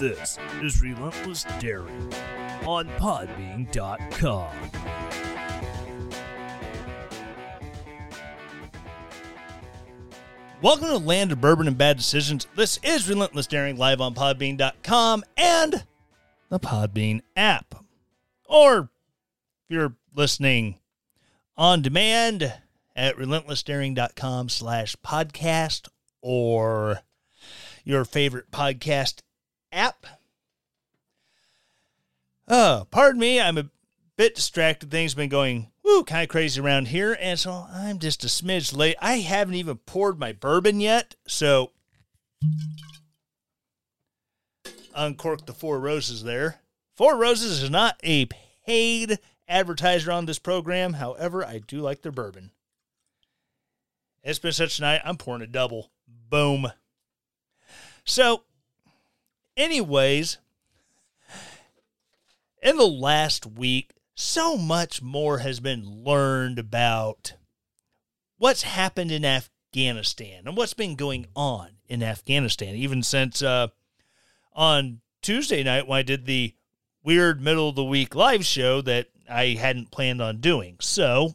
This is Relentless Daring on Podbean.com. Welcome to the land of bourbon and bad decisions. This is Relentless Daring live on Podbean.com and the Podbean app. Or if you're listening on demand at relentlessdaring.com slash podcast or your favorite podcast app. Oh, pardon me, I'm a bit distracted. Things have been going woo kind of crazy around here, and so I'm just a smidge late. I haven't even poured my bourbon yet, so uncork the Four Roses there. Four Roses is not a paid advertiser on this program. However, I do like their bourbon. It's been such a night. I'm pouring a double. Boom. So, anyways, in the last week, so much more has been learned about what's happened in Afghanistan and what's been going on in Afghanistan, even since uh, on Tuesday night when I did the weird middle of the week live show that I hadn't planned on doing. So,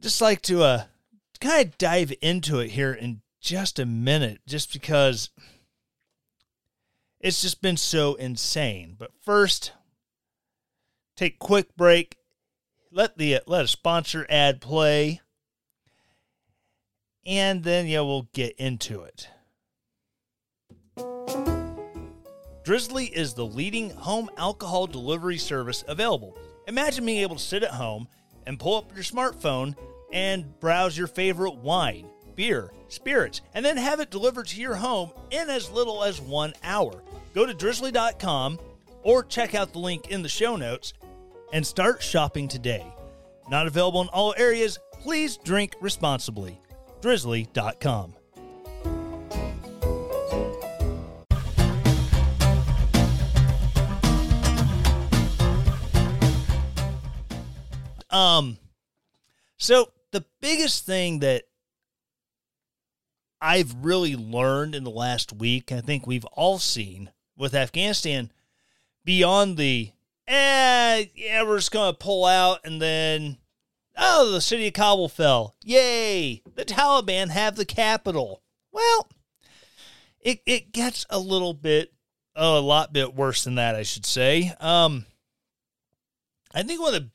just like to uh, kind of dive into it here in just a minute, just because it's just been so insane. But first, take quick break. Let the let a sponsor ad play, and then yeah, we'll get into it. Drizzly is the leading home alcohol delivery service available. Imagine being able to sit at home and pull up your smartphone and browse your favorite wine, beer, spirits, and then have it delivered to your home in as little as one hour. Go to drizzly.com or check out the link in the show notes and start shopping today. Not available in all areas. Please drink responsibly. Drizzly.com. Um, so the biggest thing that I've really learned in the last week, I think we've all seen with Afghanistan, beyond the eh, yeah, we're just gonna pull out and then oh, the city of Kabul fell. Yay! The Taliban have the capital. Well, it it gets a little bit oh, a lot bit worse than that, I should say. Um I think one of the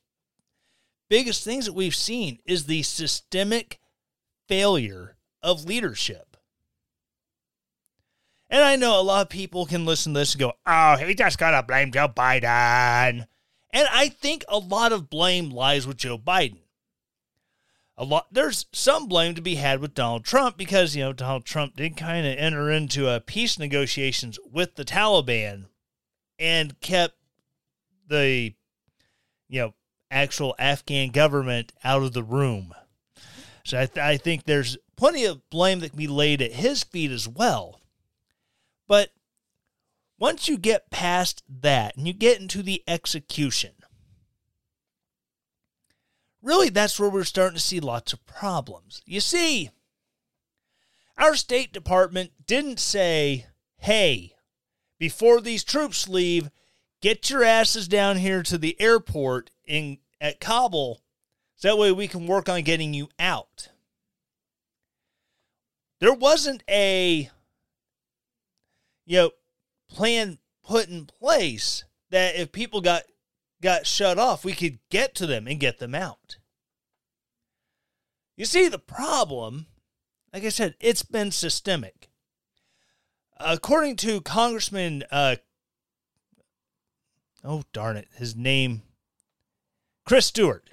biggest things that we've seen is the systemic failure of leadership. And I know a lot of people can listen to this and go, oh, he just got to blame Joe Biden. And I think a lot of blame lies with Joe Biden. A lot there's some blame to be had with Donald Trump because, you know, Donald Trump did kind of enter into a peace negotiations with the Taliban and kept the you know, actual Afghan government out of the room. So I, th- I think there's plenty of blame that can be laid at his feet as well. But once you get past that and you get into the execution, really that's where we're starting to see lots of problems. You see, our State Department didn't say, hey, before these troops leave, get your asses down here to the airport in at Kabul so that way we can work on getting you out. There wasn't a you know plan put in place that if people got got shut off, we could get to them and get them out. You see the problem, like I said, it's been systemic. According to Congressman, uh, oh darn it, his name, Chris Stewart.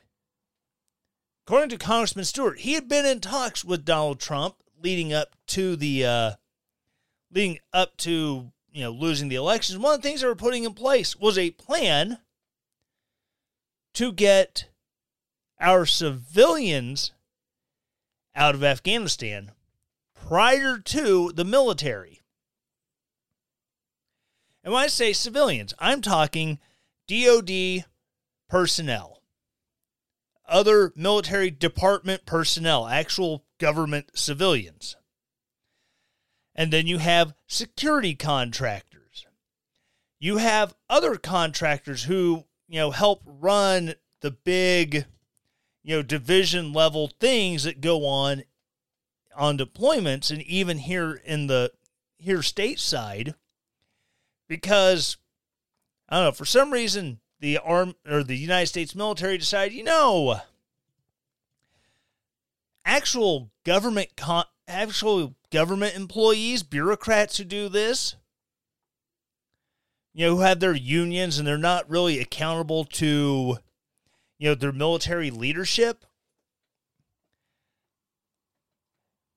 According to Congressman Stewart, he had been in talks with Donald Trump leading up to the uh, leading up to you know losing the elections. One of the things they were putting in place was a plan to get our civilians out of Afghanistan prior to the military. And when I say civilians, I'm talking DOD personnel, other military department personnel, actual government civilians. And then you have security contractors. You have other contractors who, you know, help run the big, you know, division level things that go on on deployments and even here in the here stateside because I don't know, for some reason the arm or the United States military decide, you know, actual government con- actual government employees, bureaucrats who do this, you know, who have their unions and they're not really accountable to, you know, their military leadership.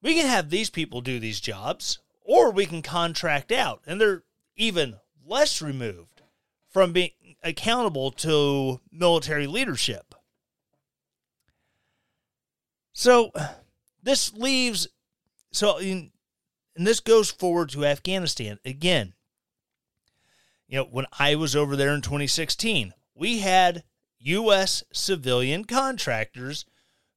We can have these people do these jobs, or we can contract out, and they're even less removed from being accountable to military leadership. So this leaves so in, and this goes forward to Afghanistan again. You know, when I was over there in 2016, we had US civilian contractors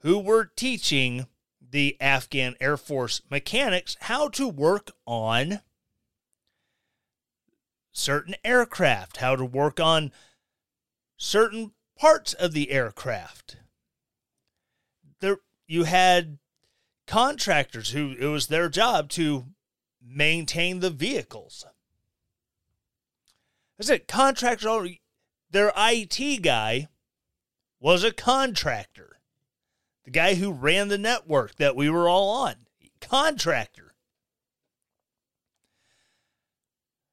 who were teaching the Afghan Air Force mechanics how to work on certain aircraft, how to work on certain parts of the aircraft. There you had contractors who it was their job to maintain the vehicles. I said contractors their IT guy was a contractor. The guy who ran the network that we were all on. Contractor.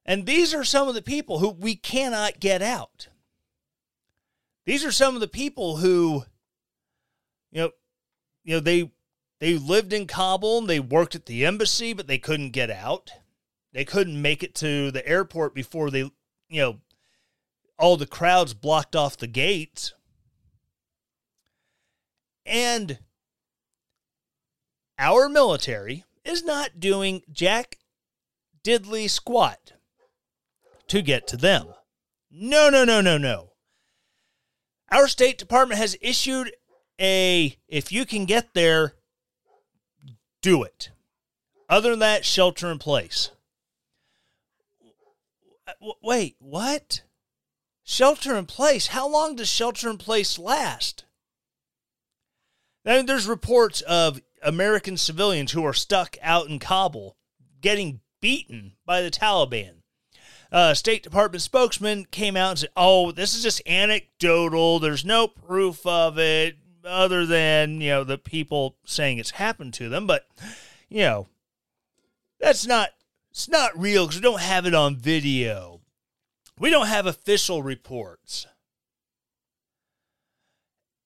And these are some of the people who we cannot get out. These are some of the people who, you know, you know, they they lived in Kabul and they worked at the embassy, but they couldn't get out. They couldn't make it to the airport before they, you know, all the crowds blocked off the gates. And our military is not doing jack diddly squat to get to them. No, no, no, no, no. Our State Department has issued a if you can get there, do it. Other than that, shelter in place. Wait, what? Shelter in place? How long does shelter in place last? Then there's reports of American civilians who are stuck out in Kabul getting beaten by the Taliban uh, State Department spokesman came out and said, "Oh, this is just anecdotal. There's no proof of it other than you know the people saying it's happened to them." But you know, that's not it's not real because we don't have it on video. We don't have official reports.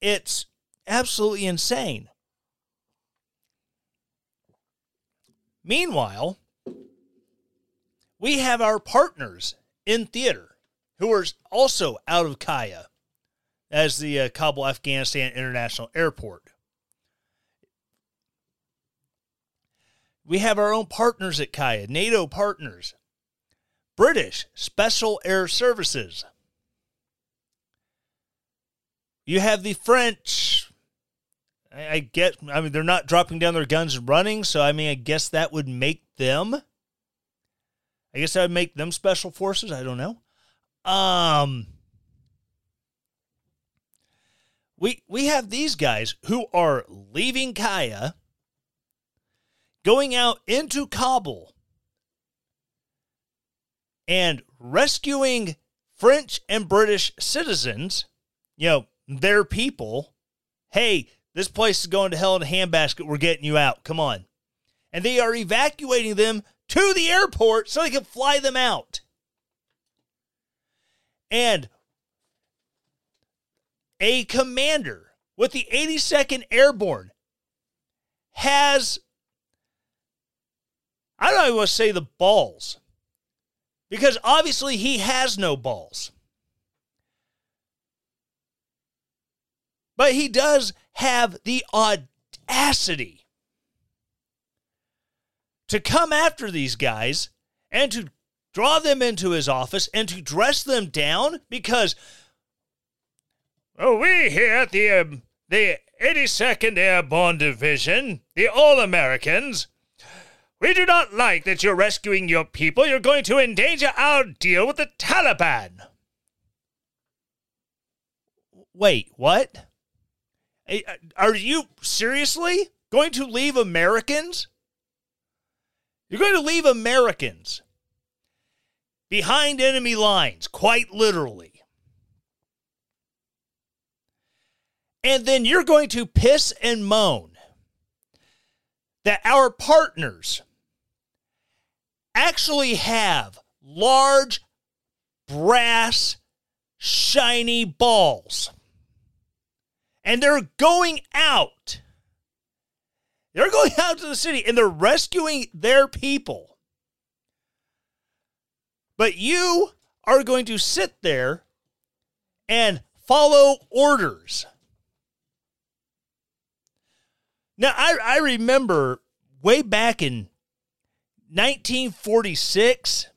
It's absolutely insane. Meanwhile, we have our partners in theater who are also out of Kaya as the uh, Kabul, Afghanistan International Airport. We have our own partners at Kaya, NATO partners, British Special Air Services. You have the French. I, I get, I mean, they're not dropping down their guns and running, so I mean, I guess that would make them I guess I would make them special forces. I don't know. Um, we we have these guys who are leaving Kaya, going out into Kabul, and rescuing French and British citizens. You know, their people. Hey, this place is going to hell in a handbasket. We're getting you out. Come on. And they are evacuating them to the airport so they can fly them out. And a commander with the 82nd Airborne has, I don't even want to say the balls, because obviously he has no balls. But he does have the audacity to come after these guys and to draw them into his office and to dress them down because well, we here at the um, the 82nd Airborne Division, the All Americans, we do not like that you're rescuing your people. You're going to endanger our deal with the Taliban. Wait, what? Uh, are you seriously going to leave Americans? You're going to leave Americans behind enemy lines, quite literally. And then you're going to piss and moan that our partners actually have large, brass, shiny balls. And they're going out. They're going out to the city and they're rescuing their people. But you are going to sit there and follow orders. Now, I, I remember way back in 1946,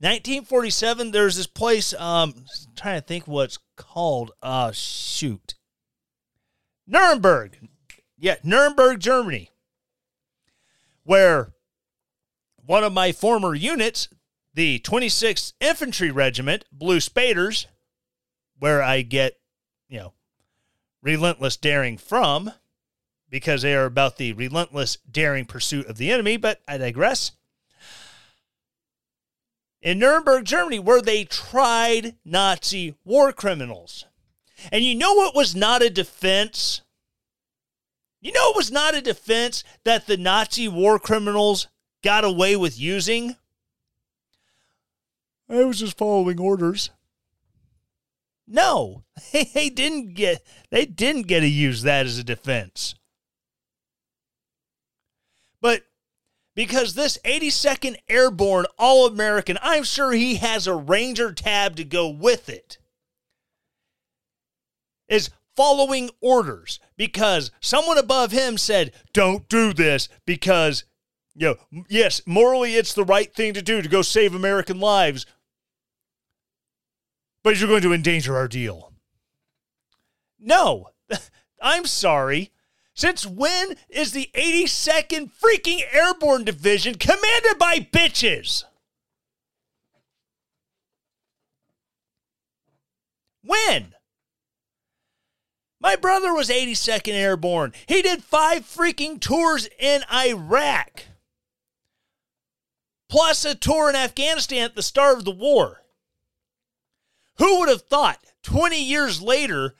1947, there's this place, um, I'm trying to think what's called. Uh, shoot. Nuremberg. Yeah, Nuremberg, Germany, where one of my former units, the 26th Infantry Regiment, Blue Spaders, where I get, you know, relentless daring from, because they are about the relentless, daring pursuit of the enemy, but I digress. In Nuremberg, Germany, where they tried Nazi war criminals. And you know what was not a defense? You know it was not a defense that the Nazi war criminals got away with using? I was just following orders. No, they didn't get they didn't get to use that as a defense. But because this 82nd Airborne All American, I'm sure he has a Ranger tab to go with it, is following orders because someone above him said, Don't do this because, you know, yes, morally it's the right thing to do to go save American lives, but you're going to endanger our deal. No, I'm sorry. Since when is the 82nd freaking Airborne Division commanded by bitches? When? My brother was 82nd Airborne. He did five freaking tours in Iraq, plus a tour in Afghanistan at the start of the war. Who would have thought 20 years later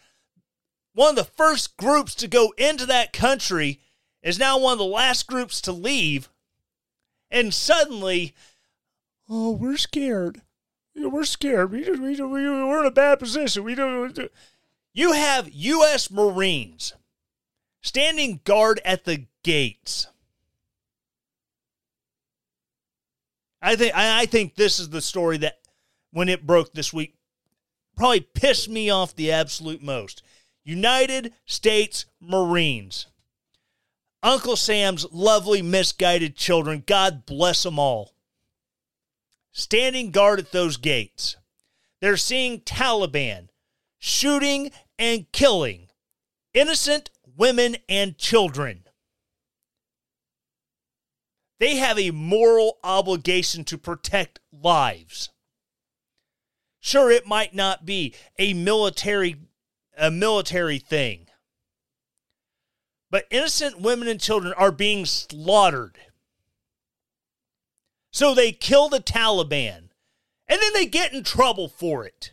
one of the first groups to go into that country is now one of the last groups to leave. And suddenly, oh, we're scared. We're scared. We, we, we, we're in a bad position. We don't. You have U.S. Marines standing guard at the gates. I think I think this is the story that when it broke this week probably pissed me off the absolute most. United States Marines. Uncle Sam's lovely, misguided children, God bless them all, standing guard at those gates. They're seeing Taliban shooting and killing innocent women and children. They have a moral obligation to protect lives. Sure, it might not be a military a military thing. But innocent women and children are being slaughtered. So they kill the Taliban and then they get in trouble for it.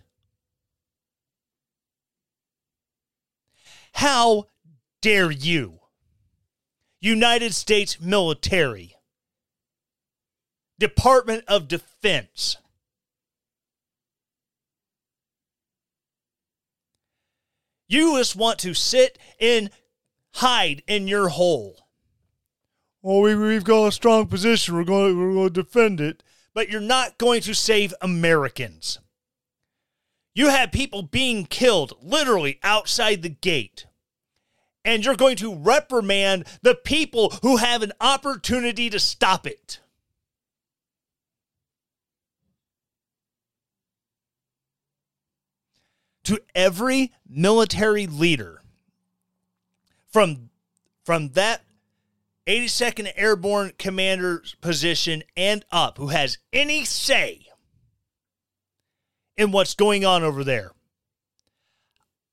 How dare you, United States military, Department of Defense. You just want to sit and hide in your hole. Well, we, we've got a strong position. We're going, we're going to defend it. But you're not going to save Americans. You have people being killed literally outside the gate. And you're going to reprimand the people who have an opportunity to stop it. To every military leader from, from that 82nd Airborne Commander's position and up who has any say in what's going on over there.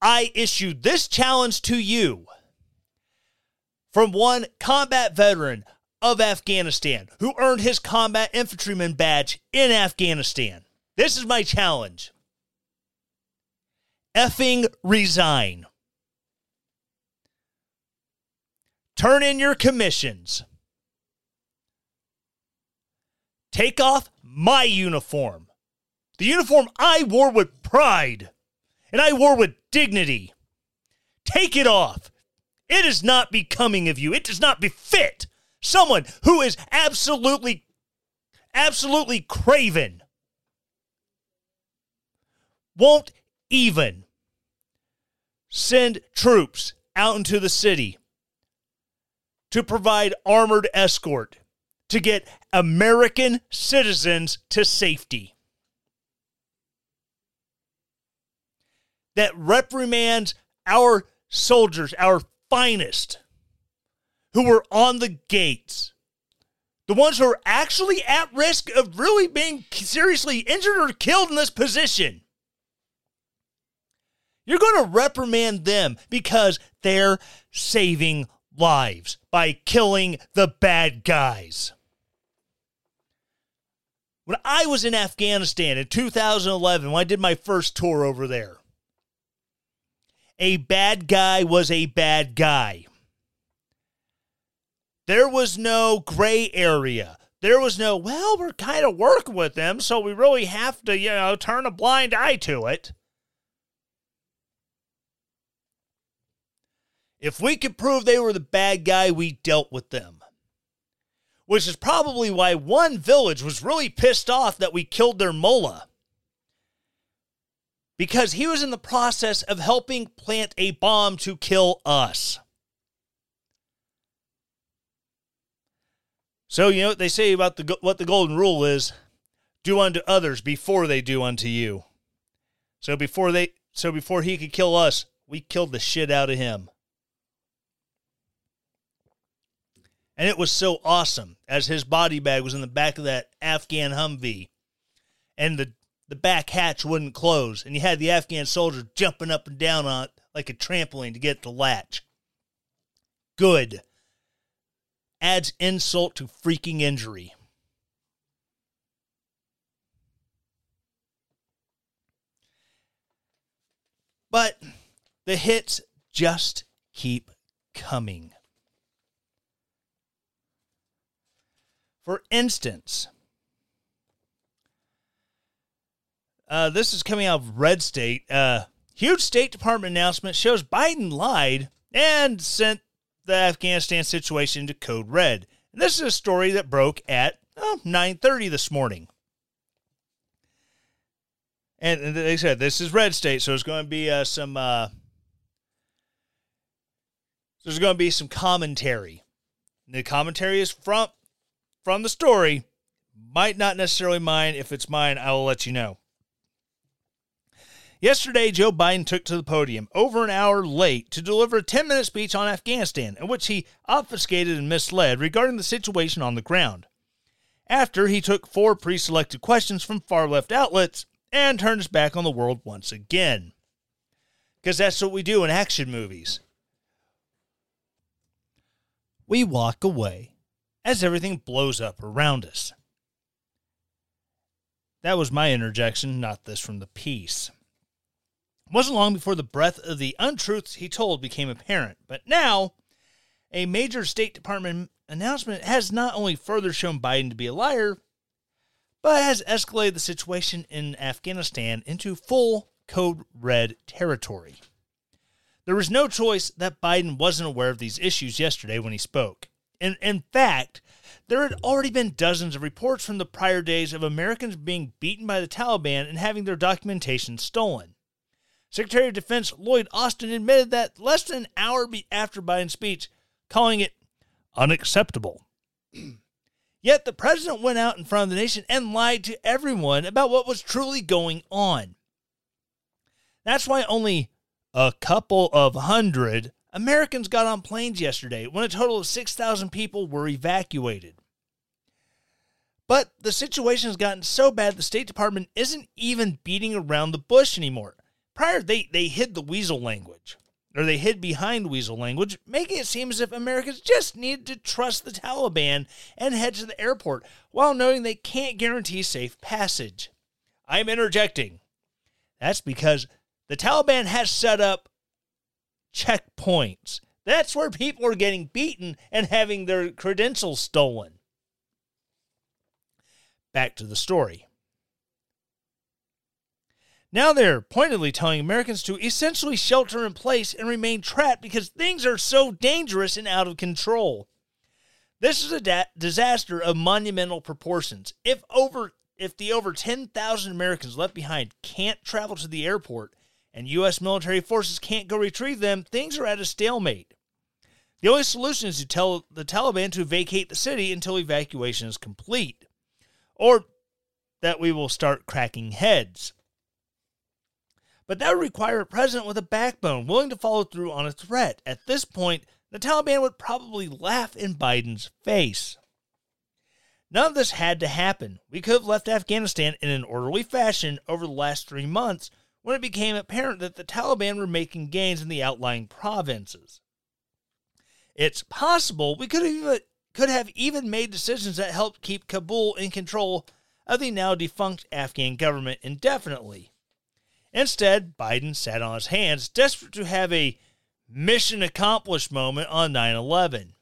I issued this challenge to you from one combat veteran of Afghanistan who earned his combat infantryman badge in Afghanistan. This is my challenge. Effing resign. Turn in your commissions. Take off my uniform. The uniform I wore with pride and I wore with dignity. Take it off. It is not becoming of you. It does not befit someone who is absolutely, absolutely craven. Won't even send troops out into the city to provide armored escort to get American citizens to safety. That reprimands our soldiers, our finest, who were on the gates. The ones who are actually at risk of really being seriously injured or killed in this position. You're going to reprimand them because they're saving lives by killing the bad guys. When I was in Afghanistan in 2011, when I did my first tour over there, a bad guy was a bad guy. There was no gray area. There was no, well, we're kind of working with them, so we really have to, you know, turn a blind eye to it. If we could prove they were the bad guy, we dealt with them. Which is probably why one village was really pissed off that we killed their mullah. Because he was in the process of helping plant a bomb to kill us. So, you know what they say about the, what the golden rule is do unto others before they do unto you. So before they so before he could kill us, we killed the shit out of him. And it was so awesome as his body bag was in the back of that Afghan Humvee and the, the back hatch wouldn't close. And you had the Afghan soldier jumping up and down on it like a trampoline to get the latch. Good. Adds insult to freaking injury. But the hits just keep coming. For instance, uh, this is coming out of Red State. Uh, huge State Department announcement shows Biden lied and sent the Afghanistan situation to code red. And this is a story that broke at oh, 9:30 this morning. And they said this is red state, so there's going to be uh, some. Uh, there's going to be some commentary. And the commentary is from from the story. Might not necessarily mine. If it's mine, I will let you know. Yesterday, Joe Biden took to the podium over an hour late to deliver a 10 minute speech on Afghanistan, in which he obfuscated and misled regarding the situation on the ground. After he took four pre selected questions from far left outlets and turned his back on the world once again. Because that's what we do in action movies. We walk away as everything blows up around us. That was my interjection, not this from the piece. It wasn't long before the breadth of the untruths he told became apparent, but now a major State Department announcement has not only further shown Biden to be a liar, but has escalated the situation in Afghanistan into full code red territory. There was no choice that Biden wasn't aware of these issues yesterday when he spoke. And in fact, there had already been dozens of reports from the prior days of Americans being beaten by the Taliban and having their documentation stolen. Secretary of Defense Lloyd Austin admitted that less than an hour after Biden's speech, calling it unacceptable. Yet the president went out in front of the nation and lied to everyone about what was truly going on. That's why only a couple of hundred Americans got on planes yesterday when a total of 6,000 people were evacuated. But the situation has gotten so bad the State Department isn't even beating around the bush anymore. Prior, they, they hid the weasel language, or they hid behind weasel language, making it seem as if Americans just needed to trust the Taliban and head to the airport while knowing they can't guarantee safe passage. I'm interjecting. That's because the Taliban has set up checkpoints. That's where people are getting beaten and having their credentials stolen. Back to the story. Now they're pointedly telling Americans to essentially shelter in place and remain trapped because things are so dangerous and out of control. This is a da- disaster of monumental proportions. If over if the over 10,000 Americans left behind can't travel to the airport, and U.S. military forces can't go retrieve them, things are at a stalemate. The only solution is to tell the Taliban to vacate the city until evacuation is complete, or that we will start cracking heads. But that would require a president with a backbone willing to follow through on a threat. At this point, the Taliban would probably laugh in Biden's face. None of this had to happen. We could have left Afghanistan in an orderly fashion over the last three months when it became apparent that the Taliban were making gains in the outlying provinces. It's possible we could have even, could have even made decisions that helped keep Kabul in control of the now defunct Afghan government indefinitely. Instead, Biden sat on his hands, desperate to have a mission accomplished moment on 9 11.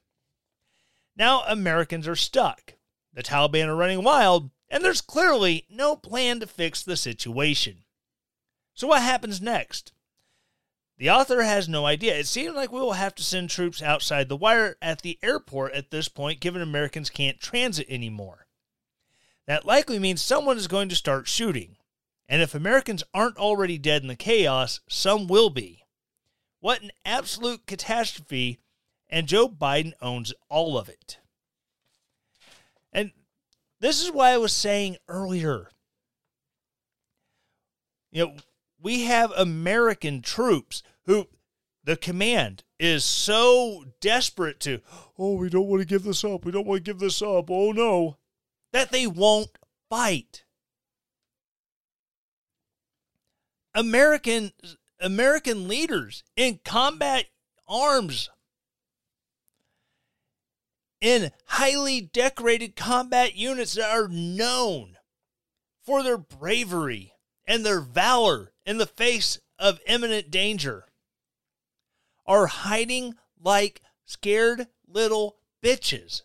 Now Americans are stuck. The Taliban are running wild, and there's clearly no plan to fix the situation. So, what happens next? The author has no idea. It seems like we will have to send troops outside the wire at the airport at this point, given Americans can't transit anymore. That likely means someone is going to start shooting. And if Americans aren't already dead in the chaos, some will be. What an absolute catastrophe, and Joe Biden owns all of it. And this is why I was saying earlier. You know, we have American troops who the command is so desperate to, oh, we don't want to give this up. We don't want to give this up. Oh, no. That they won't fight. American American leaders in combat arms in highly decorated combat units that are known for their bravery and their valor in the face of imminent danger are hiding like scared little bitches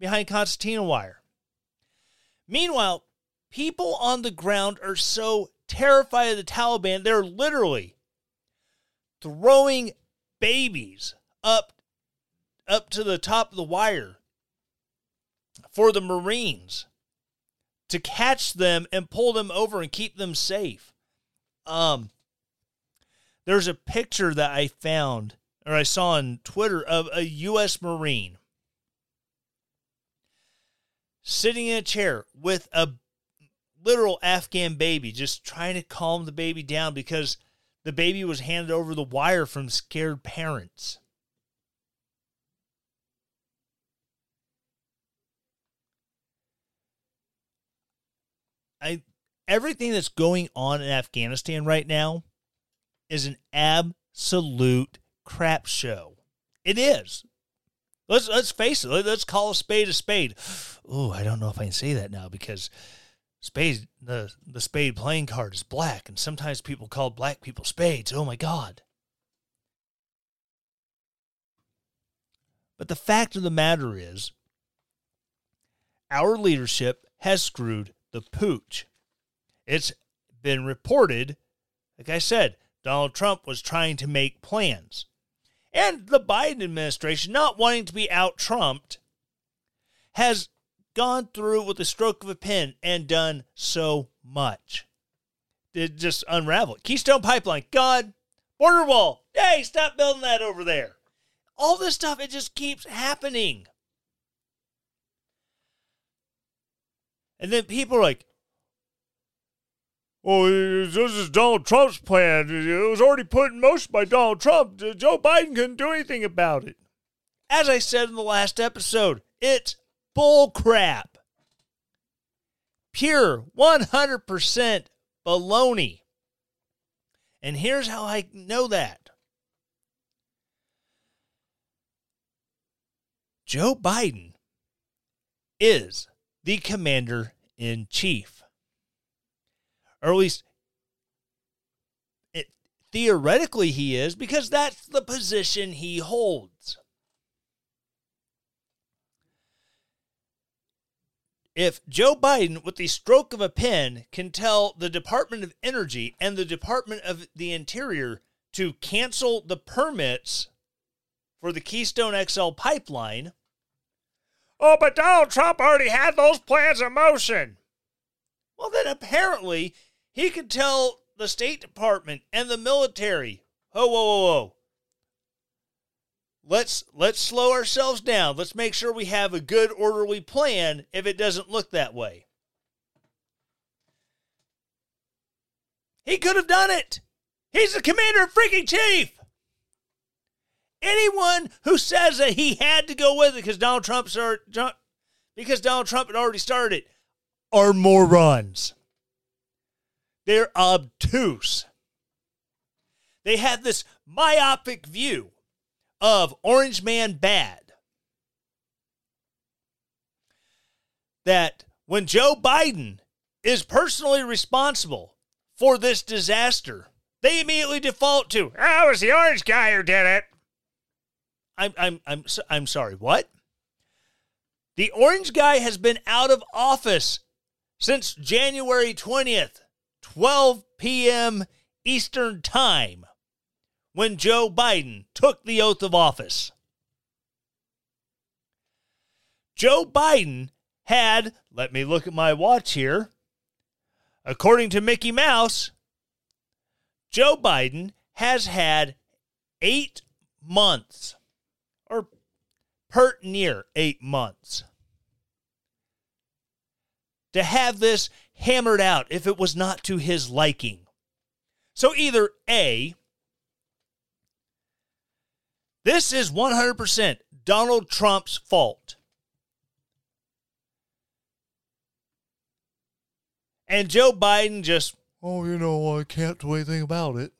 behind concertina wire. Meanwhile, people on the ground are so terrified of the Taliban, they're literally throwing babies up up to the top of the wire for the Marines to catch them and pull them over and keep them safe. Um, there's a picture that I found or I saw on Twitter of a U.S. Marine sitting in a chair with a literal Afghan baby, just trying to calm the baby down because the baby was handed over the wire from scared parents. I everything that's going on in Afghanistan right now is an absolute crap show. It is. Let's let's face it. Let's call a spade a spade. Oh, I don't know if I can say that now because spade the the spade playing card is black, and sometimes people call black people spades. Oh my god. But the fact of the matter is, our leadership has screwed the pooch. It's been reported, like I said, Donald Trump was trying to make plans. And the Biden administration, not wanting to be out trumped, has gone through with the stroke of a pen and done so much. It just unraveled. Keystone Pipeline, God, border wall, hey, stop building that over there. All this stuff, it just keeps happening. And then people are like, well, this is Donald Trump's plan. It was already put in motion by Donald Trump. Joe Biden couldn't do anything about it. As I said in the last episode, it's bull crap. Pure 100% baloney. And here's how I know that Joe Biden is the commander in chief. Or at least it, theoretically he is because that's the position he holds. If Joe Biden, with the stroke of a pen, can tell the Department of Energy and the Department of the Interior to cancel the permits for the Keystone XL pipeline, Oh, but Donald Trump already had those plans in motion. Well, then apparently he could tell the State Department and the military, oh, whoa, whoa, whoa. Let's let's slow ourselves down. Let's make sure we have a good orderly plan if it doesn't look that way. He could have done it. He's the commander of freaking chief. Anyone who says that he had to go with it because Donald Trump started, because Donald Trump had already started are morons. They're obtuse. They have this myopic view of Orange Man bad. That when Joe Biden is personally responsible for this disaster, they immediately default to, oh, it was the orange guy who did it. I'm I'm I'm I'm sorry. What? The orange guy has been out of office since January 20th, 12 p.m. Eastern Time, when Joe Biden took the oath of office. Joe Biden had, let me look at my watch here. According to Mickey Mouse, Joe Biden has had eight months or pert near eight months. To have this hammered out if it was not to his liking. So either A, this is 100% Donald Trump's fault. And Joe Biden just, oh, you know, I can't do anything about it.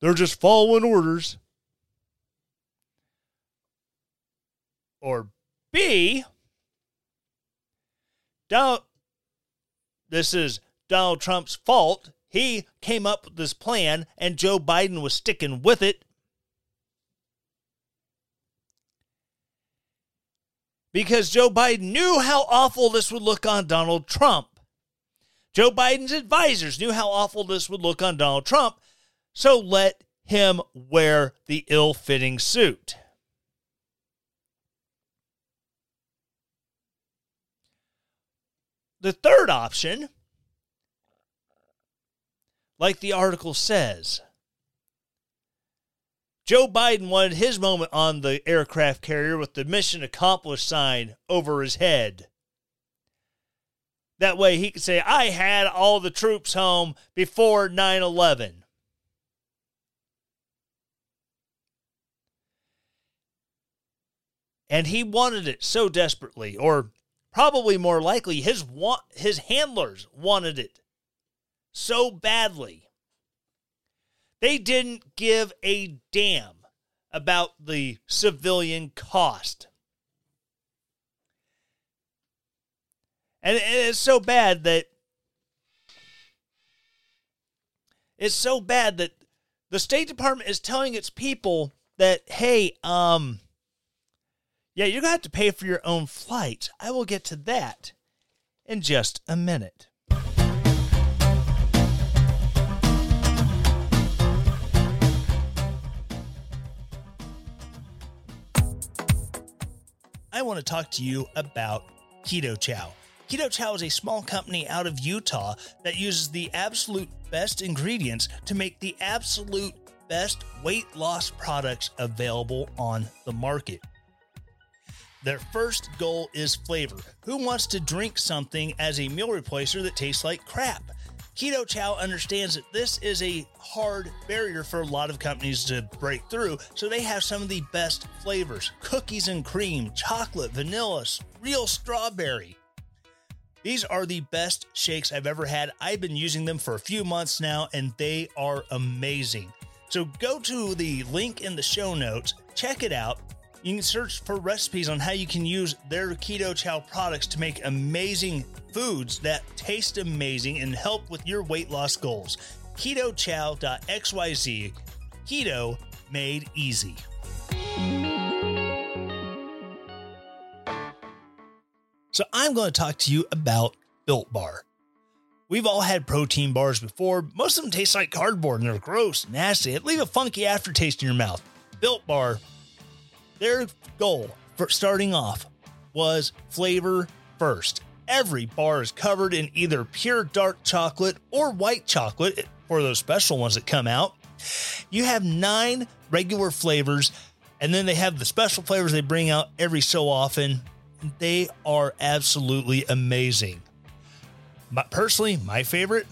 They're just following orders. Or B, Donald, this is Donald Trump's fault. He came up with this plan and Joe Biden was sticking with it. Because Joe Biden knew how awful this would look on Donald Trump. Joe Biden's advisors knew how awful this would look on Donald Trump, so let him wear the ill fitting suit. The third option, like the article says, Joe Biden wanted his moment on the aircraft carrier with the mission accomplished sign over his head. That way he could say, I had all the troops home before 9 11. And he wanted it so desperately, or Probably more likely, his wa- his handlers wanted it so badly. They didn't give a damn about the civilian cost. And it's so bad that it's so bad that the State Department is telling its people that, hey, um, yeah, you're going to have to pay for your own flight. I will get to that. in just a minute. I want to talk to you about Keto Chow. Keto Chow is a small company out of Utah that uses the absolute best ingredients to make the absolute best weight loss products available on the market. Their first goal is flavor. Who wants to drink something as a meal replacer that tastes like crap? Keto Chow understands that this is a hard barrier for a lot of companies to break through, so they have some of the best flavors cookies and cream, chocolate, vanilla, real strawberry. These are the best shakes I've ever had. I've been using them for a few months now, and they are amazing. So go to the link in the show notes, check it out. You can search for recipes on how you can use their Keto Chow products to make amazing foods that taste amazing and help with your weight loss goals. KetoChow.xyz. Keto made easy. So I'm going to talk to you about Built Bar. We've all had protein bars before. Most of them taste like cardboard and they're gross, nasty. It leave a funky aftertaste in your mouth. Built Bar, their goal for starting off was flavor first. Every bar is covered in either pure dark chocolate or white chocolate for those special ones that come out. You have nine regular flavors, and then they have the special flavors they bring out every so often. They are absolutely amazing. Personally, my favorite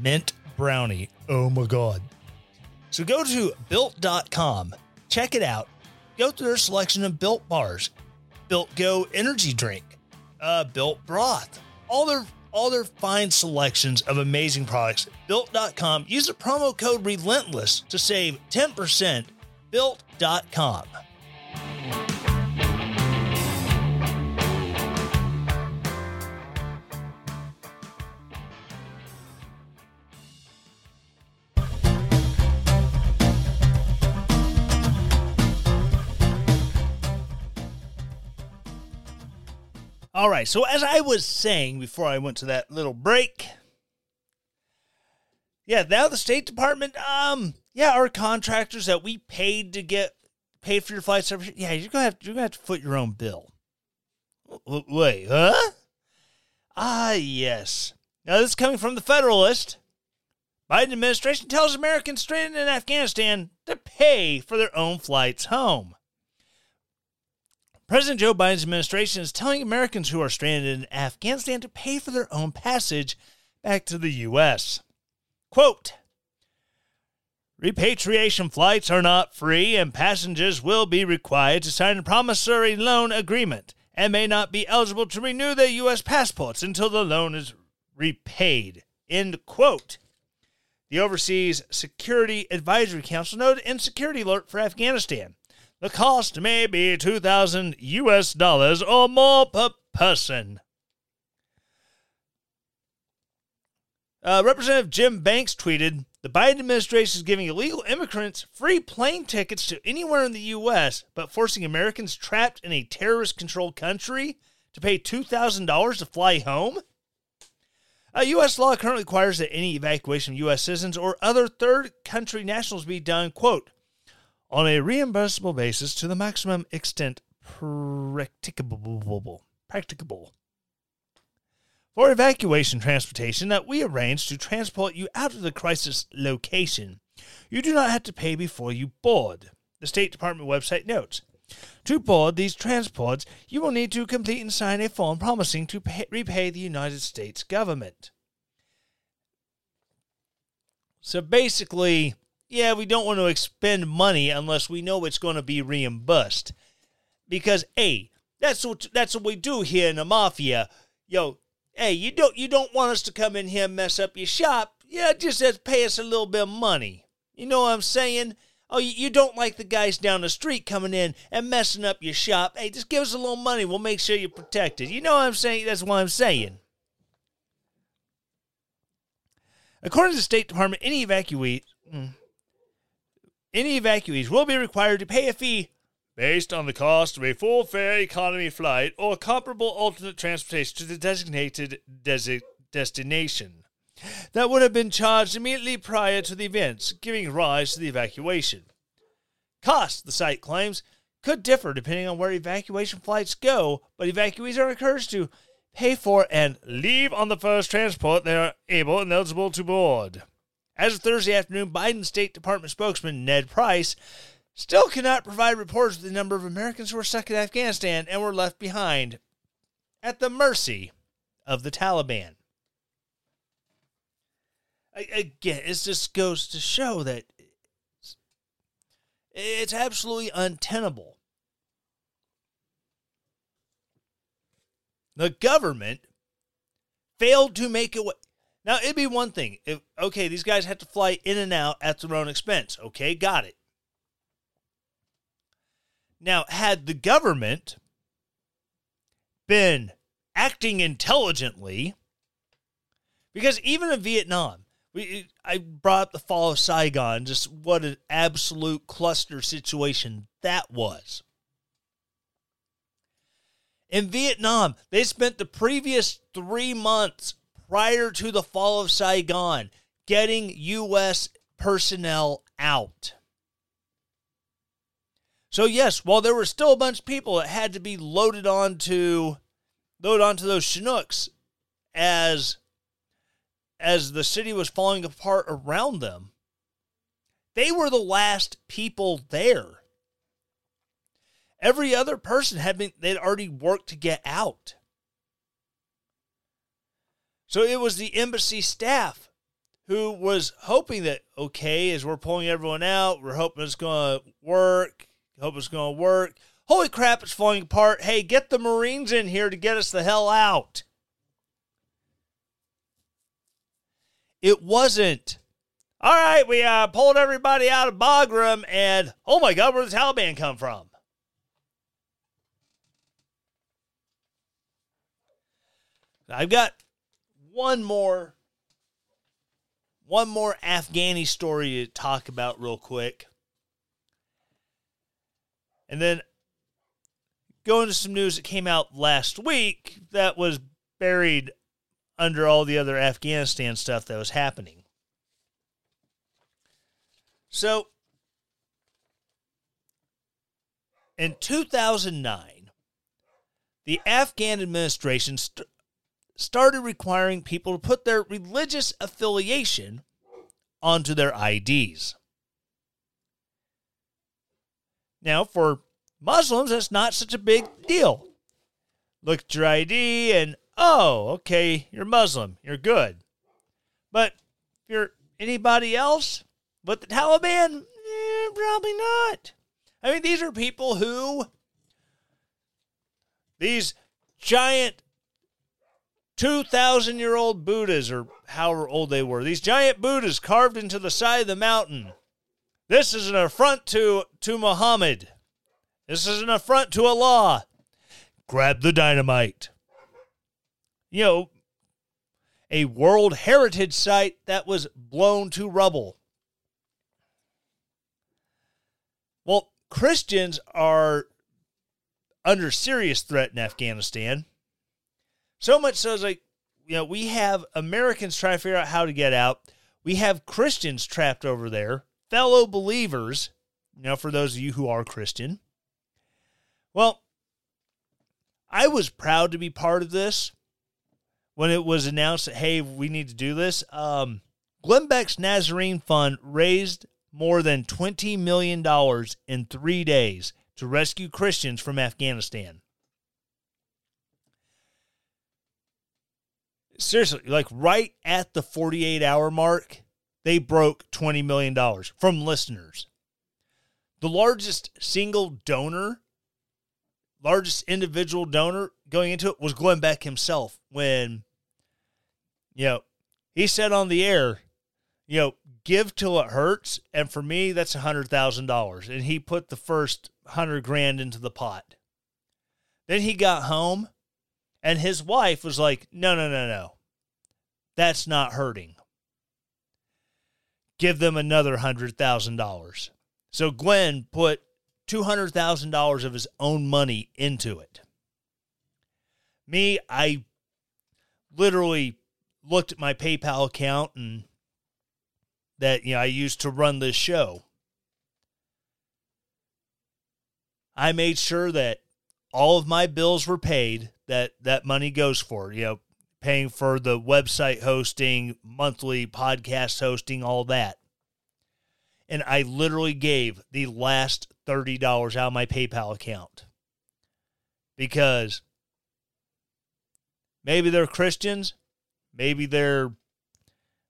mint brownie. Oh my God. So go to built.com, check it out, go through their selection of built bars, built go energy drink, uh, built broth, all their all their fine selections of amazing products. Built.com. Use the promo code relentless to save 10%. Built.com. All right. So as I was saying before I went to that little break, yeah, now the State Department, um, yeah, our contractors that we paid to get paid for your flight service, yeah, you're gonna have you're gonna have to foot your own bill. Wait, huh? Ah, yes. Now this is coming from the Federalist. Biden administration tells Americans stranded in Afghanistan to pay for their own flights home. President Joe Biden's administration is telling Americans who are stranded in Afghanistan to pay for their own passage back to the U.S. Quote Repatriation flights are not free, and passengers will be required to sign a promissory loan agreement and may not be eligible to renew their U.S. passports until the loan is repaid. End quote. The Overseas Security Advisory Council noted in Security Alert for Afghanistan. The cost may be 2000 US dollars or more per person. Uh, Representative Jim Banks tweeted The Biden administration is giving illegal immigrants free plane tickets to anywhere in the U.S., but forcing Americans trapped in a terrorist controlled country to pay $2,000 to fly home? Uh, U.S. law currently requires that any evacuation of U.S. citizens or other third country nationals be done, quote, on a reimbursable basis to the maximum extent practicable. Practicable. For evacuation transportation that we arrange to transport you out of the crisis location, you do not have to pay before you board. The State Department website notes. To board these transports, you will need to complete and sign a form promising to pay, repay the United States government. So basically, yeah, we don't want to expend money unless we know it's going to be reimbursed. Because A, that's what that's what we do here in the mafia. Yo, hey, you don't you don't want us to come in here and mess up your shop. Yeah, just pay us a little bit of money. You know what I'm saying? Oh, you don't like the guys down the street coming in and messing up your shop. Hey, just give us a little money. We'll make sure you're protected. You know what I'm saying? That's what I'm saying. According to the State Department, any evacuee, mm, any evacuees will be required to pay a fee based on the cost of a full fare economy flight or comparable alternate transportation to the designated desi- destination that would have been charged immediately prior to the events, giving rise to the evacuation. Costs, the site claims, could differ depending on where evacuation flights go, but evacuees are encouraged to pay for and leave on the first transport they are able and eligible to board. As of Thursday afternoon, Biden State Department spokesman Ned Price still cannot provide reports of the number of Americans who were stuck in Afghanistan and were left behind at the mercy of the Taliban. Again, it just goes to show that it's absolutely untenable. The government failed to make it. Now, it'd be one thing if, okay, these guys have to fly in and out at their own expense. Okay, got it. Now, had the government been acting intelligently, because even in Vietnam, we, I brought up the fall of Saigon, just what an absolute cluster situation that was. In Vietnam, they spent the previous three months prior to the fall of Saigon getting U.S. personnel out. So yes, while there were still a bunch of people that had to be loaded onto loaded onto those Chinooks as as the city was falling apart around them, they were the last people there. Every other person had been they'd already worked to get out. So it was the embassy staff who was hoping that okay, as we're pulling everyone out, we're hoping it's going to work Hope it's going to work. Holy crap, it's falling apart. Hey, get the Marines in here to get us the hell out. It wasn't. All right, we uh, pulled everybody out of Bagram, and oh my God, where did the Taliban come from? I've got one more, one more Afghani story to talk about real quick. And then go into some news that came out last week that was buried under all the other Afghanistan stuff that was happening. So, in 2009, the Afghan administration st- started requiring people to put their religious affiliation onto their IDs. Now, for Muslims, that's not such a big deal. Look at your ID and, oh, okay, you're Muslim. You're good. But if you're anybody else but the Taliban, eh, probably not. I mean, these are people who, these giant 2,000 year old Buddhas, or however old they were, these giant Buddhas carved into the side of the mountain this is an affront to, to Muhammad. This is an affront to Allah. Grab the dynamite. You know, a World Heritage Site that was blown to rubble. Well, Christians are under serious threat in Afghanistan. So much so, it's like, you know, we have Americans trying to figure out how to get out. We have Christians trapped over there fellow believers, you know, for those of you who are Christian, well, I was proud to be part of this when it was announced that, hey, we need to do this. Um, Glenn Beck's Nazarene Fund raised more than $20 million in three days to rescue Christians from Afghanistan. Seriously, like right at the 48 hour mark, they broke $20 million from listeners. The largest single donor, largest individual donor going into it was Glenn Beck himself when, you know, he said on the air, you know, give till it hurts. And for me, that's a $100,000. And he put the first 100 grand into the pot. Then he got home and his wife was like, no, no, no, no. That's not hurting give them another $100,000. So Glenn put $200,000 of his own money into it. Me, I literally looked at my PayPal account and that you know I used to run this show. I made sure that all of my bills were paid that that money goes for, you know, paying for the website hosting, monthly podcast hosting, all that. And I literally gave the last $30 out of my PayPal account because maybe they're Christians, maybe they're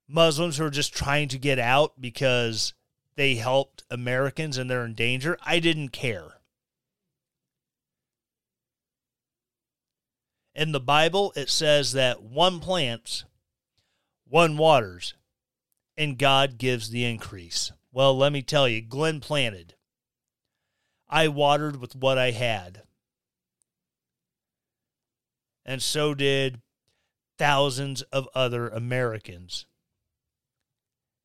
Muslims who are just trying to get out because they helped Americans and they're in danger. I didn't care. In the Bible, it says that one plants, one waters, and God gives the increase. Well, let me tell you, Glenn planted. I watered with what I had. And so did thousands of other Americans.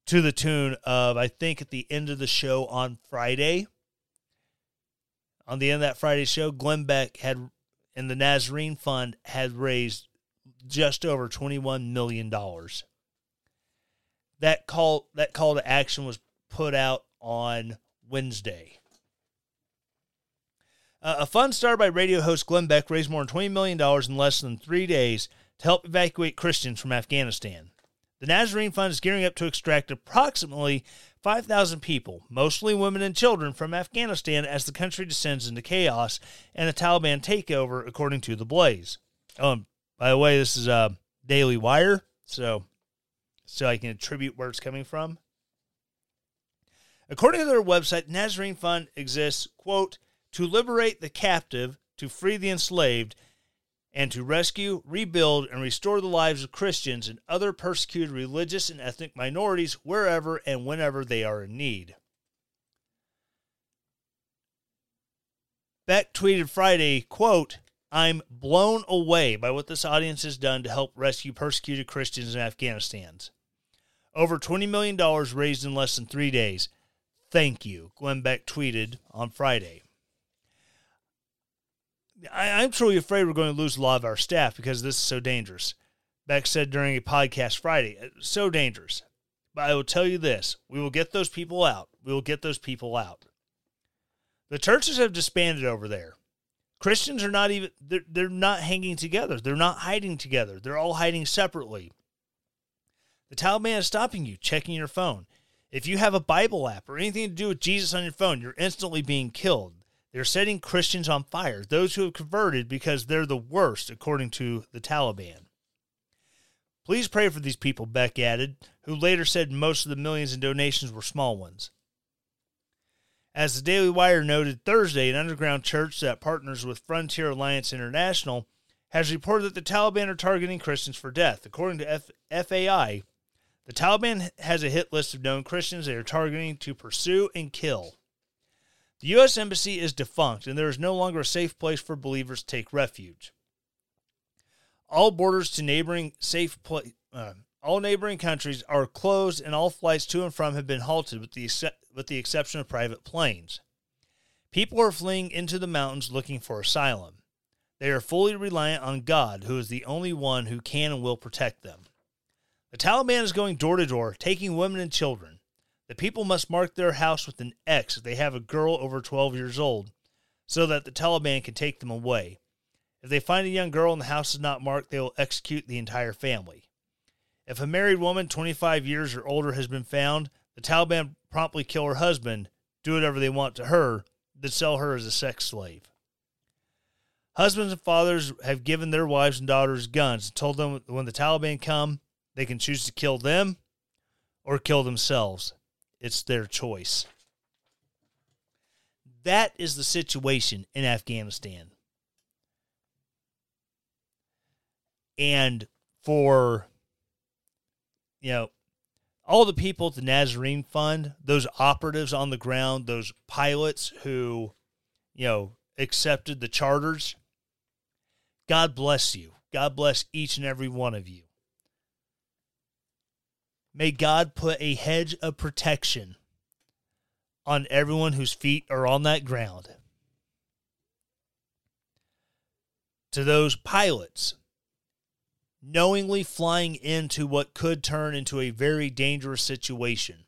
To the tune of, I think at the end of the show on Friday, on the end of that Friday show, Glenn Beck had and the Nazarene Fund had raised just over $21 million. That call that call to action was put out on Wednesday. Uh, a fund started by radio host Glenn Beck raised more than $20 million in less than three days to help evacuate Christians from Afghanistan. The Nazarene Fund is gearing up to extract approximately 5,000 people, mostly women and children, from Afghanistan as the country descends into chaos and a Taliban takeover, according to The Blaze. Oh, by the way, this is a Daily Wire, so so I can attribute where it's coming from. According to their website, Nazarene Fund exists, quote, to liberate the captive, to free the enslaved, and to rescue, rebuild, and restore the lives of Christians and other persecuted religious and ethnic minorities wherever and whenever they are in need. Beck tweeted Friday, quote, I'm blown away by what this audience has done to help rescue persecuted Christians in Afghanistan. Over $20 million raised in less than three days. Thank you, Glenn Beck tweeted on Friday. I, am truly afraid we're going to lose a lot of our staff because this is so dangerous. Beck said during a podcast Friday, uh, so dangerous. But I will tell you this we will get those people out. We will get those people out. The churches have disbanded over there. Christians are not even, they're, they're not hanging together. They're not hiding together. They're all hiding separately. The Taliban is stopping you, checking your phone. If you have a Bible app or anything to do with Jesus on your phone, you're instantly being killed. They're setting Christians on fire, those who have converted because they're the worst, according to the Taliban. Please pray for these people, Beck added, who later said most of the millions in donations were small ones. As the Daily Wire noted Thursday, an underground church that partners with Frontier Alliance International has reported that the Taliban are targeting Christians for death. According to F- FAI, the Taliban has a hit list of known Christians they are targeting to pursue and kill. The U.S. Embassy is defunct, and there is no longer a safe place for believers to take refuge. All borders to neighboring safe pla- uh, all neighboring countries are closed, and all flights to and from have been halted, with the with the exception of private planes. People are fleeing into the mountains looking for asylum. They are fully reliant on God, who is the only one who can and will protect them. The Taliban is going door to door, taking women and children. The people must mark their house with an X if they have a girl over 12 years old, so that the Taliban can take them away. If they find a young girl and the house is not marked, they will execute the entire family. If a married woman 25 years or older has been found, the Taliban promptly kill her husband, do whatever they want to her, then sell her as a sex slave. Husbands and fathers have given their wives and daughters guns and told them when the Taliban come, they can choose to kill them or kill themselves. It's their choice. That is the situation in Afghanistan. And for, you know, all the people at the Nazarene Fund, those operatives on the ground, those pilots who, you know, accepted the charters, God bless you. God bless each and every one of you. May God put a hedge of protection on everyone whose feet are on that ground. To those pilots knowingly flying into what could turn into a very dangerous situation.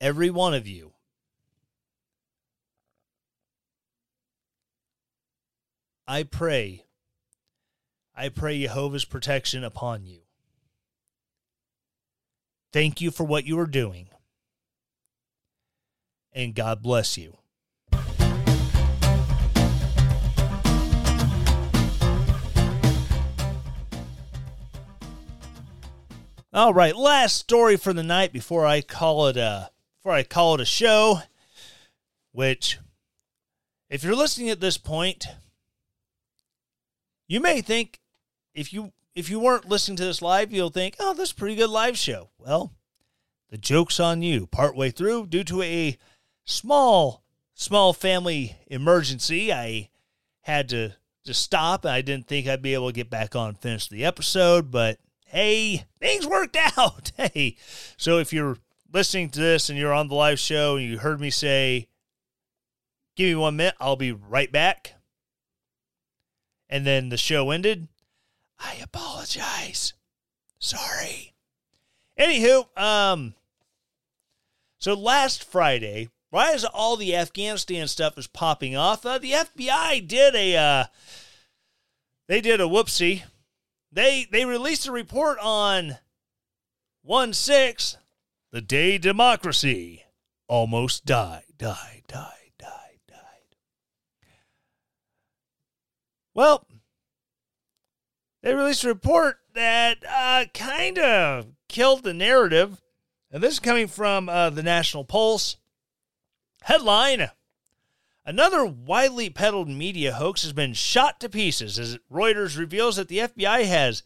Every one of you I pray, I pray Jehovah's protection upon you. Thank you for what you are doing. And God bless you. All right, last story for the night before I call it a before I call it a show. Which, if you're listening at this point, you may think if you if you weren't listening to this live, you'll think, "Oh, this is a pretty good live show." Well, the joke's on you. Partway through, due to a small small family emergency, I had to to stop. I didn't think I'd be able to get back on and finish the episode, but hey, things worked out. Hey, so if you're listening to this and you're on the live show and you heard me say, give me one minute, I'll be right back. And then the show ended. I apologize. Sorry. Anywho, um, so last Friday, right as all the Afghanistan stuff was popping off, uh, the FBI did a, uh, they did a whoopsie they they released a report on 1 6, the day democracy almost died, died, died, died, died. Well, they released a report that uh, kind of killed the narrative. And this is coming from uh, the National Pulse. Headline Another widely peddled media hoax has been shot to pieces as Reuters reveals that the FBI has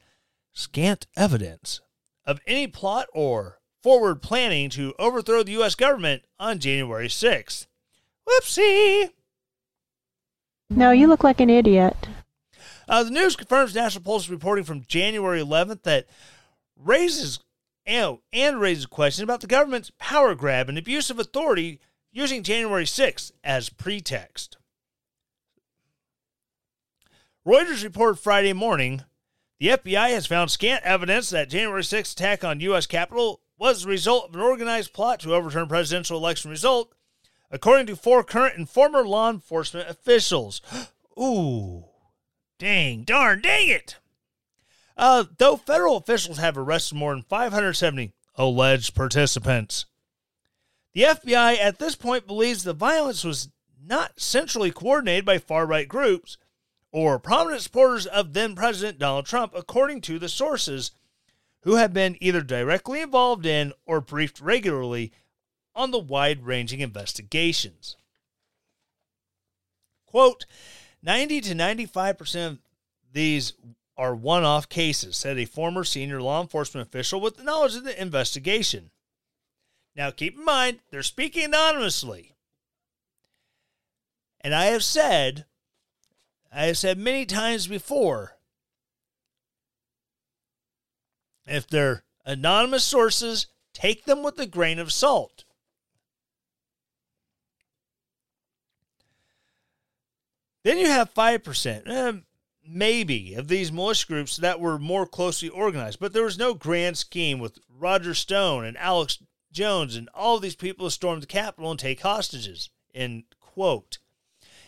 scant evidence of any plot or forward planning to overthrow the U.S. government on January 6th. Whoopsie! No, you look like an idiot. Uh, the news confirms National Pulse reporting from January 11th that raises and, and raises questions about the government's power grab and abuse of authority using January 6th as pretext. Reuters reported Friday morning the FBI has found scant evidence that January 6th attack on U.S. Capitol was the result of an organized plot to overturn presidential election result, according to four current and former law enforcement officials. Ooh, dang, darn, dang it! Uh, though federal officials have arrested more than 570 alleged participants. The FBI at this point believes the violence was not centrally coordinated by far right groups or prominent supporters of then President Donald Trump, according to the sources who have been either directly involved in or briefed regularly on the wide ranging investigations. Quote 90 to 95% of these are one off cases, said a former senior law enforcement official with the knowledge of the investigation. Now, keep in mind, they're speaking anonymously. And I have said, I have said many times before, if they're anonymous sources, take them with a grain of salt. Then you have 5%, eh, maybe, of these militia groups that were more closely organized, but there was no grand scheme with Roger Stone and Alex Jones and all these people who stormed the Capitol and take hostages. End quote.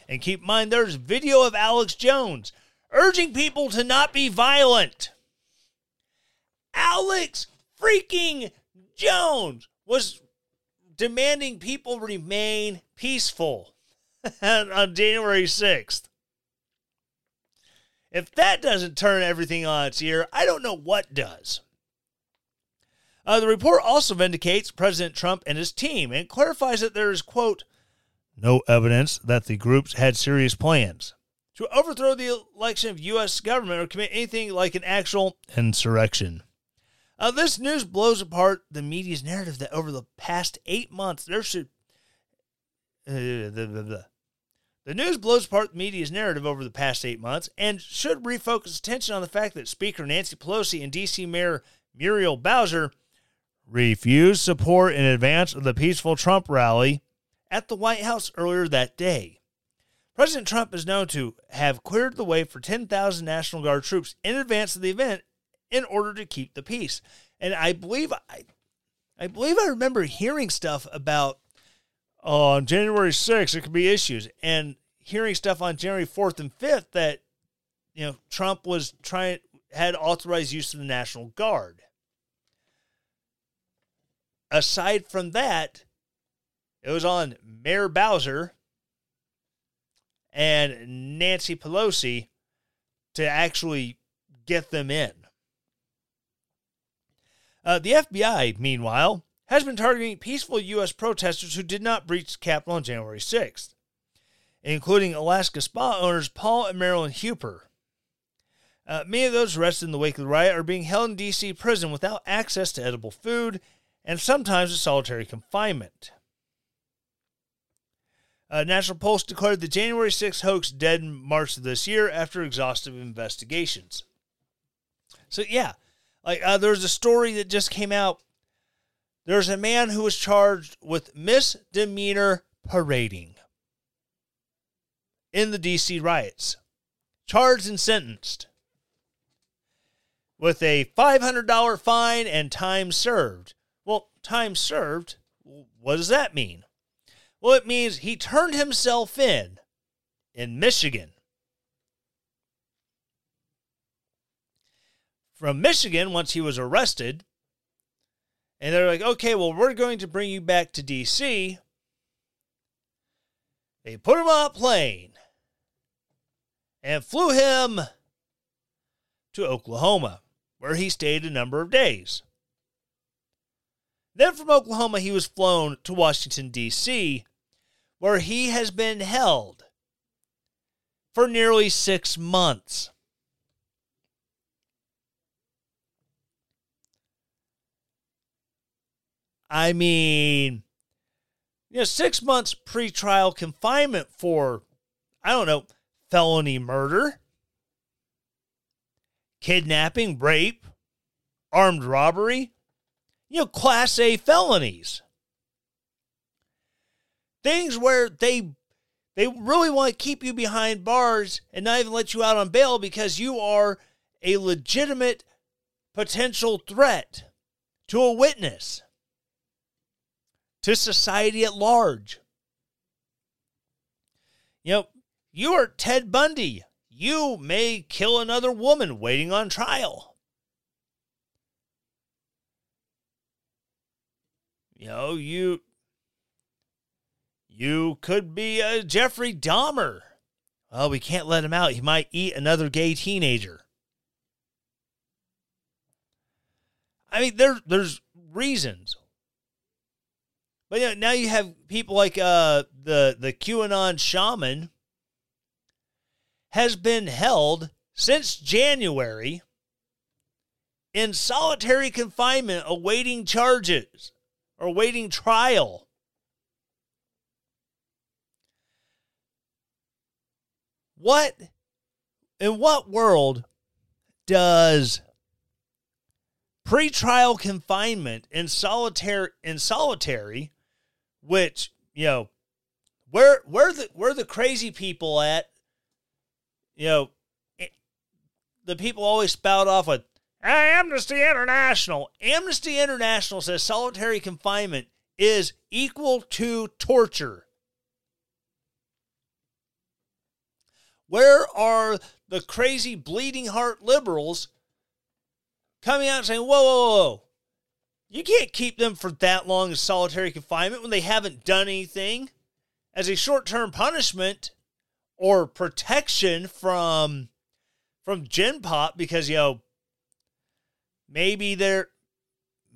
And keep in mind, there's video of Alex Jones urging people to not be violent. Alex freaking Jones was demanding people remain peaceful on January 6th. If that doesn't turn everything on its ear, I don't know what does. Uh, the report also vindicates President Trump and his team and clarifies that there is, quote, no evidence that the groups had serious plans to overthrow the election of U.S. government or commit anything like an actual insurrection. Uh, this news blows apart the media's narrative that over the past eight months there should. Uh, the, the, the, the news blows apart the media's narrative over the past eight months and should refocus attention on the fact that Speaker Nancy Pelosi and D.C. Mayor Muriel Bowser, refused support in advance of the peaceful Trump rally at the White House earlier that day. President Trump is known to have cleared the way for 10,000 National Guard troops in advance of the event in order to keep the peace. And I believe I, I believe I remember hearing stuff about on January 6th there could be issues, and hearing stuff on January 4th and 5th that you know Trump was trying had authorized use of the National Guard. Aside from that, it was on Mayor Bowser and Nancy Pelosi to actually get them in. Uh, the FBI, meanwhile, has been targeting peaceful U.S. protesters who did not breach the Capitol on January 6th, including Alaska spa owners Paul and Marilyn Hueper. Uh, many of those arrested in the wake of the riot are being held in D.C. prison without access to edible food and sometimes in solitary confinement. Uh, National Pulse declared the January 6th hoax dead in March of this year after exhaustive investigations. So, yeah, like uh, there's a story that just came out. There's a man who was charged with misdemeanor parading in the DC riots, charged and sentenced with a $500 fine and time served. Well, time served, what does that mean? Well, it means he turned himself in in Michigan. From Michigan, once he was arrested, and they're like, okay, well, we're going to bring you back to D.C. They put him on a plane and flew him to Oklahoma, where he stayed a number of days. Then from Oklahoma, he was flown to Washington, D.C., where he has been held for nearly six months. I mean, you know, six months pretrial confinement for, I don't know, felony murder, kidnapping, rape, armed robbery, you know, class A felonies. Things where they they really want to keep you behind bars and not even let you out on bail because you are a legitimate potential threat to a witness, to society at large. You know, you are Ted Bundy. You may kill another woman waiting on trial. You know, you you could be a Jeffrey Dahmer. Well, we can't let him out. He might eat another gay teenager. I mean, there there's reasons. But now you have people like uh, the the QAnon shaman has been held since January in solitary confinement awaiting charges or awaiting trial. What in what world does pretrial confinement in solitary in solitary, which you know, where where the where the crazy people at? You know, it, eh, the people always spout off with Amnesty International. Amnesty International says solitary confinement is equal to torture. Where are the crazy bleeding heart liberals coming out saying, whoa, whoa, whoa, you can't keep them for that long in solitary confinement when they haven't done anything as a short term punishment or protection from from gen pop because you know maybe they're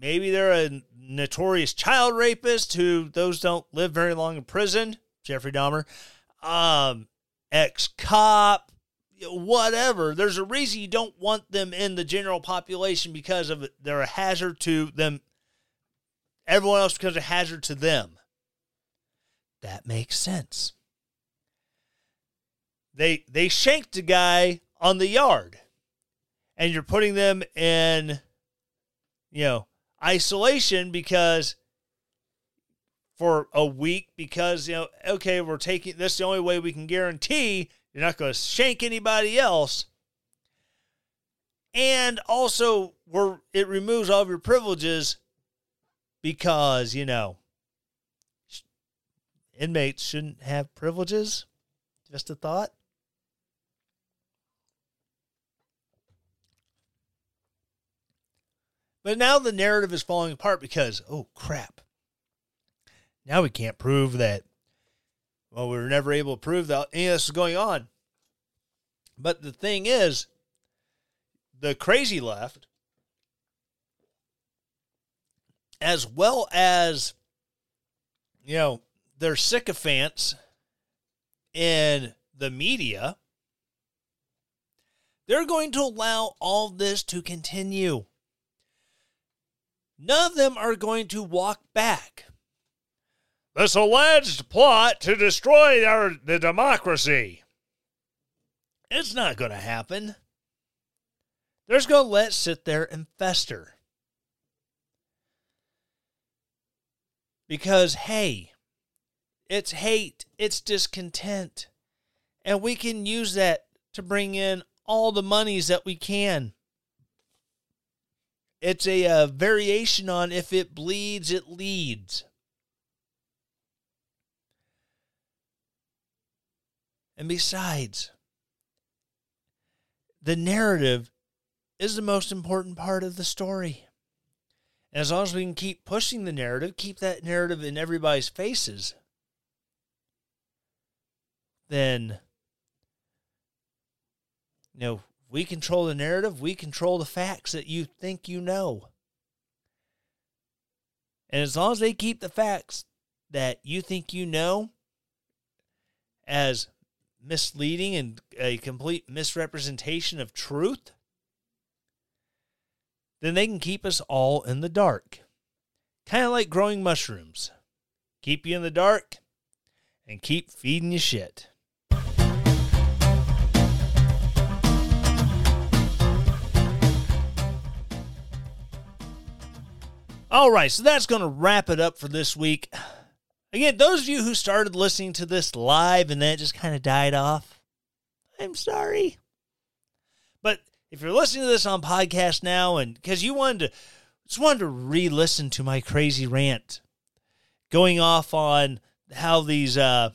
maybe they're a notorious child rapist who those don't live very long in prison. Jeffrey dahmer. Um ex cop, whatever. There's a reason you don't want them in the general population because of they're a hazard to them. Everyone else becomes a hazard to them. That makes sense. They they shanked a guy on the yard, and you're putting them in you know, isolation because for a week because you know okay we're taking this the only way we can guarantee you're not going to shank anybody else. And also we're it removes all of your privileges because you know inmates shouldn't have privileges. Just a thought. But now the narrative is falling apart because oh crap. Now we can't prove that, well, we were never able to prove that any of this is going on. But the thing is, the crazy left, as well as, you know, their sycophants in the media, they're going to allow all this to continue. None of them are going to walk back this alleged plot to destroy our the democracy. It's not going to happen. They're just going to let it sit there and fester. Because, hey, it's hate, it's discontent. And we can use that to bring in all the monies that we can. It's a, a uh, variation on if it bleeds, it leads. And besides, the narrative is the most important part of the story. As long as we can keep pushing the narrative, keep that narrative in everybody's faces, then, you know, we control the narrative, we control the facts that you think you know. And as long as they keep the facts that you think you know as misleading and a complete misrepresentation of truth, then they can keep us all in the dark. Kind of like growing mushrooms. Keep you in the dark and keep feeding you shit. All right, so that's going to wrap it up for this week. Again, those of you who started listening to this live and then it just kind of died off, I'm sorry. But if you're listening to this on podcast now and because you wanted to just wanted to re-listen to my crazy rant going off on how these uh,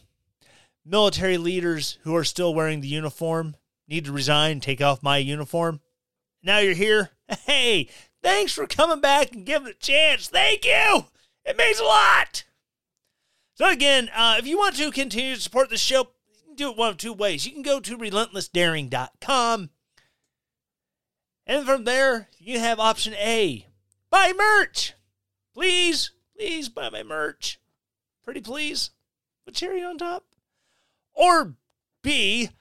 military leaders who are still wearing the uniform need to resign, take off my uniform. Now you're here. Hey, thanks for coming back and giving it a chance. Thank you. It means a lot. So, again, uh, if you want to continue to support the show, you can do it one of two ways. You can go to relentlessdaring.com, and from there, you have option A buy merch. Please, please buy my merch. Pretty please. With cherry on top. Or B,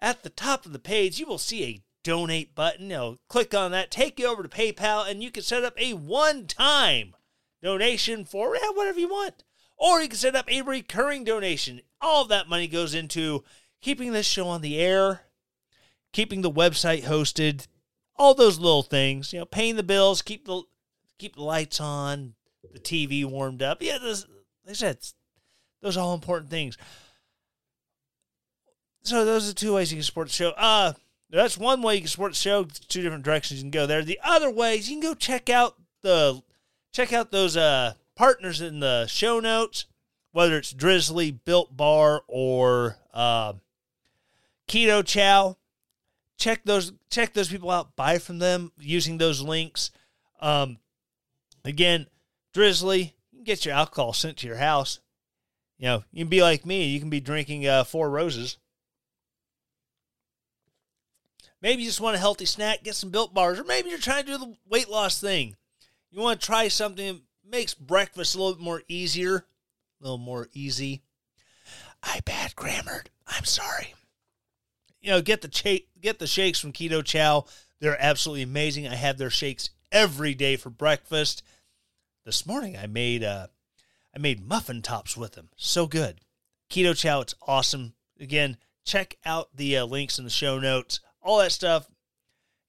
at the top of the page, you will see a donate button. Know, click on that, take you over to PayPal, and you can set up a one time donation for whatever you want. Or you can set up a recurring donation. All that money goes into keeping this show on the air, keeping the website hosted, all those little things. You know, paying the bills, keep the keep the lights on, the TV warmed up. Yeah, those, like I said, those are all important things. So those are two ways you can support the show. Uh that's one way you can support the show. Two different directions you can go there. The other ways you can go check out the check out those uh partners in the show notes, whether it's Drizzly, Built Bar, or uh, Keto Chow. Check those check those people out. Buy from them using those links. Um, again, Drizzly, you can get your alcohol sent to your house. You know, you can be like me. You can be drinking uh, four roses. Maybe you just want a healthy snack, get some built bars, or maybe you're trying to do the weight loss thing. You want to try something makes breakfast a little bit more easier, a little more easy. I bad grammared. I'm sorry. You know, get the cha- get the shakes from Keto Chow. They're absolutely amazing. I have their shakes every day for breakfast. This morning I made uh I made muffin tops with them. So good. Keto Chow, it's awesome. Again, check out the uh, links in the show notes. All that stuff.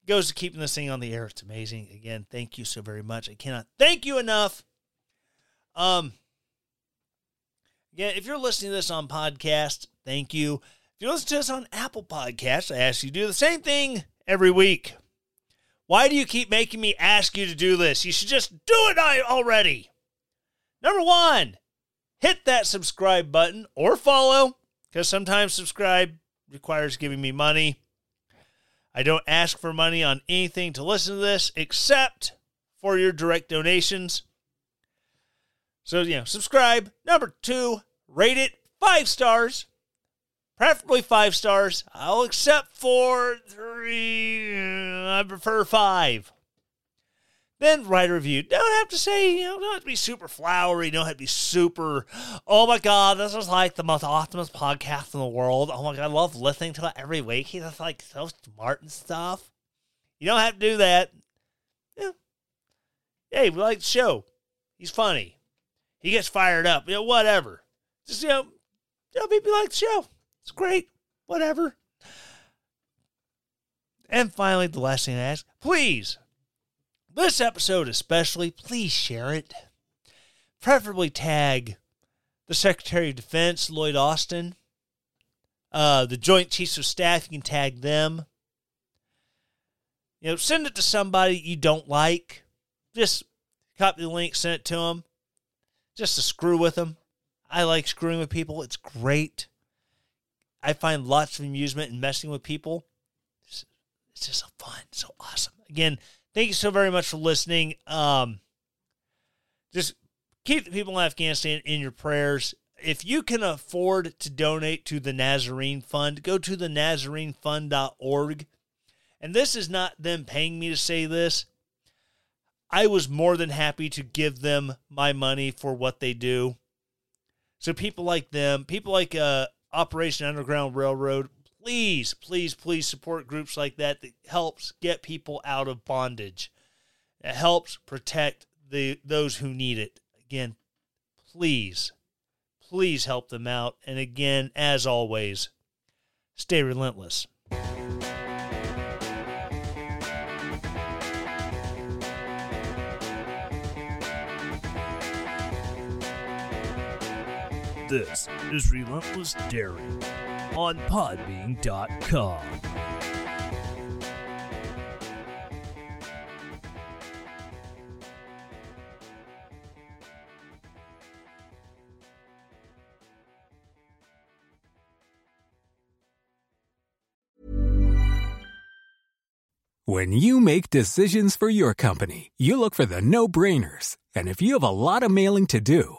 goes to keeping this thing on the air. It's amazing. Again, thank you so very much. I cannot thank you enough. Um, again, if you're listening to this on podcast, thank you. If you're listening to this on Apple Podcasts, I ask you to do the same thing every week. Why do you keep making me ask you to do this? You should just do it already. Number one, hit that subscribe button or follow, because sometimes subscribe requires giving me money. I don't ask for money on anything to listen to this except for your direct donations. So, you know, subscribe. Number two, rate it five stars, preferably five stars. I'll accept four, three. Uh, I prefer five. Then write a review. Don't have to say, you know, don't have to be super flowery. Don't have to be super, oh my God, this is like the most awesome podcast in the world. Oh my God, I love listening to it every week. He's just like so smart and stuff. You don't have to do that. Yeah. Hey, we like the show. He's funny. He gets fired up. You know, whatever. Just, you know, you know people like the show. It's great. Whatever. And finally, the last thing I ask, please this episode, especially, please share it. Preferably tag the Secretary of Defense, Lloyd Austin, uh, the Joint Chiefs of Staff. You can tag them. You know, send it to somebody you don't like. Just copy the link, send it to them, just to screw with them. I like screwing with people. It's great. I find lots of amusement in messing with people. It's, just so fun, so awesome. Again, thank you so very much for listening. Um, just keep the people in Afghanistan in your prayers. If you can afford to donate to the Nazarene Fund, go to the NazareneFund.org. And this is not them paying me to say this. I was more than happy to give them my money for what they do. So people like them, people like uh, Operation Underground Railroad, please, please, please support groups like that that helps get people out of bondage. It helps protect the those who need it. Again, please, please help them out. And again, as always, stay relentless. This is Relentless Daring on Podbean.com. When you make decisions for your company, you look for the no brainers. And if you have a lot of mailing to do,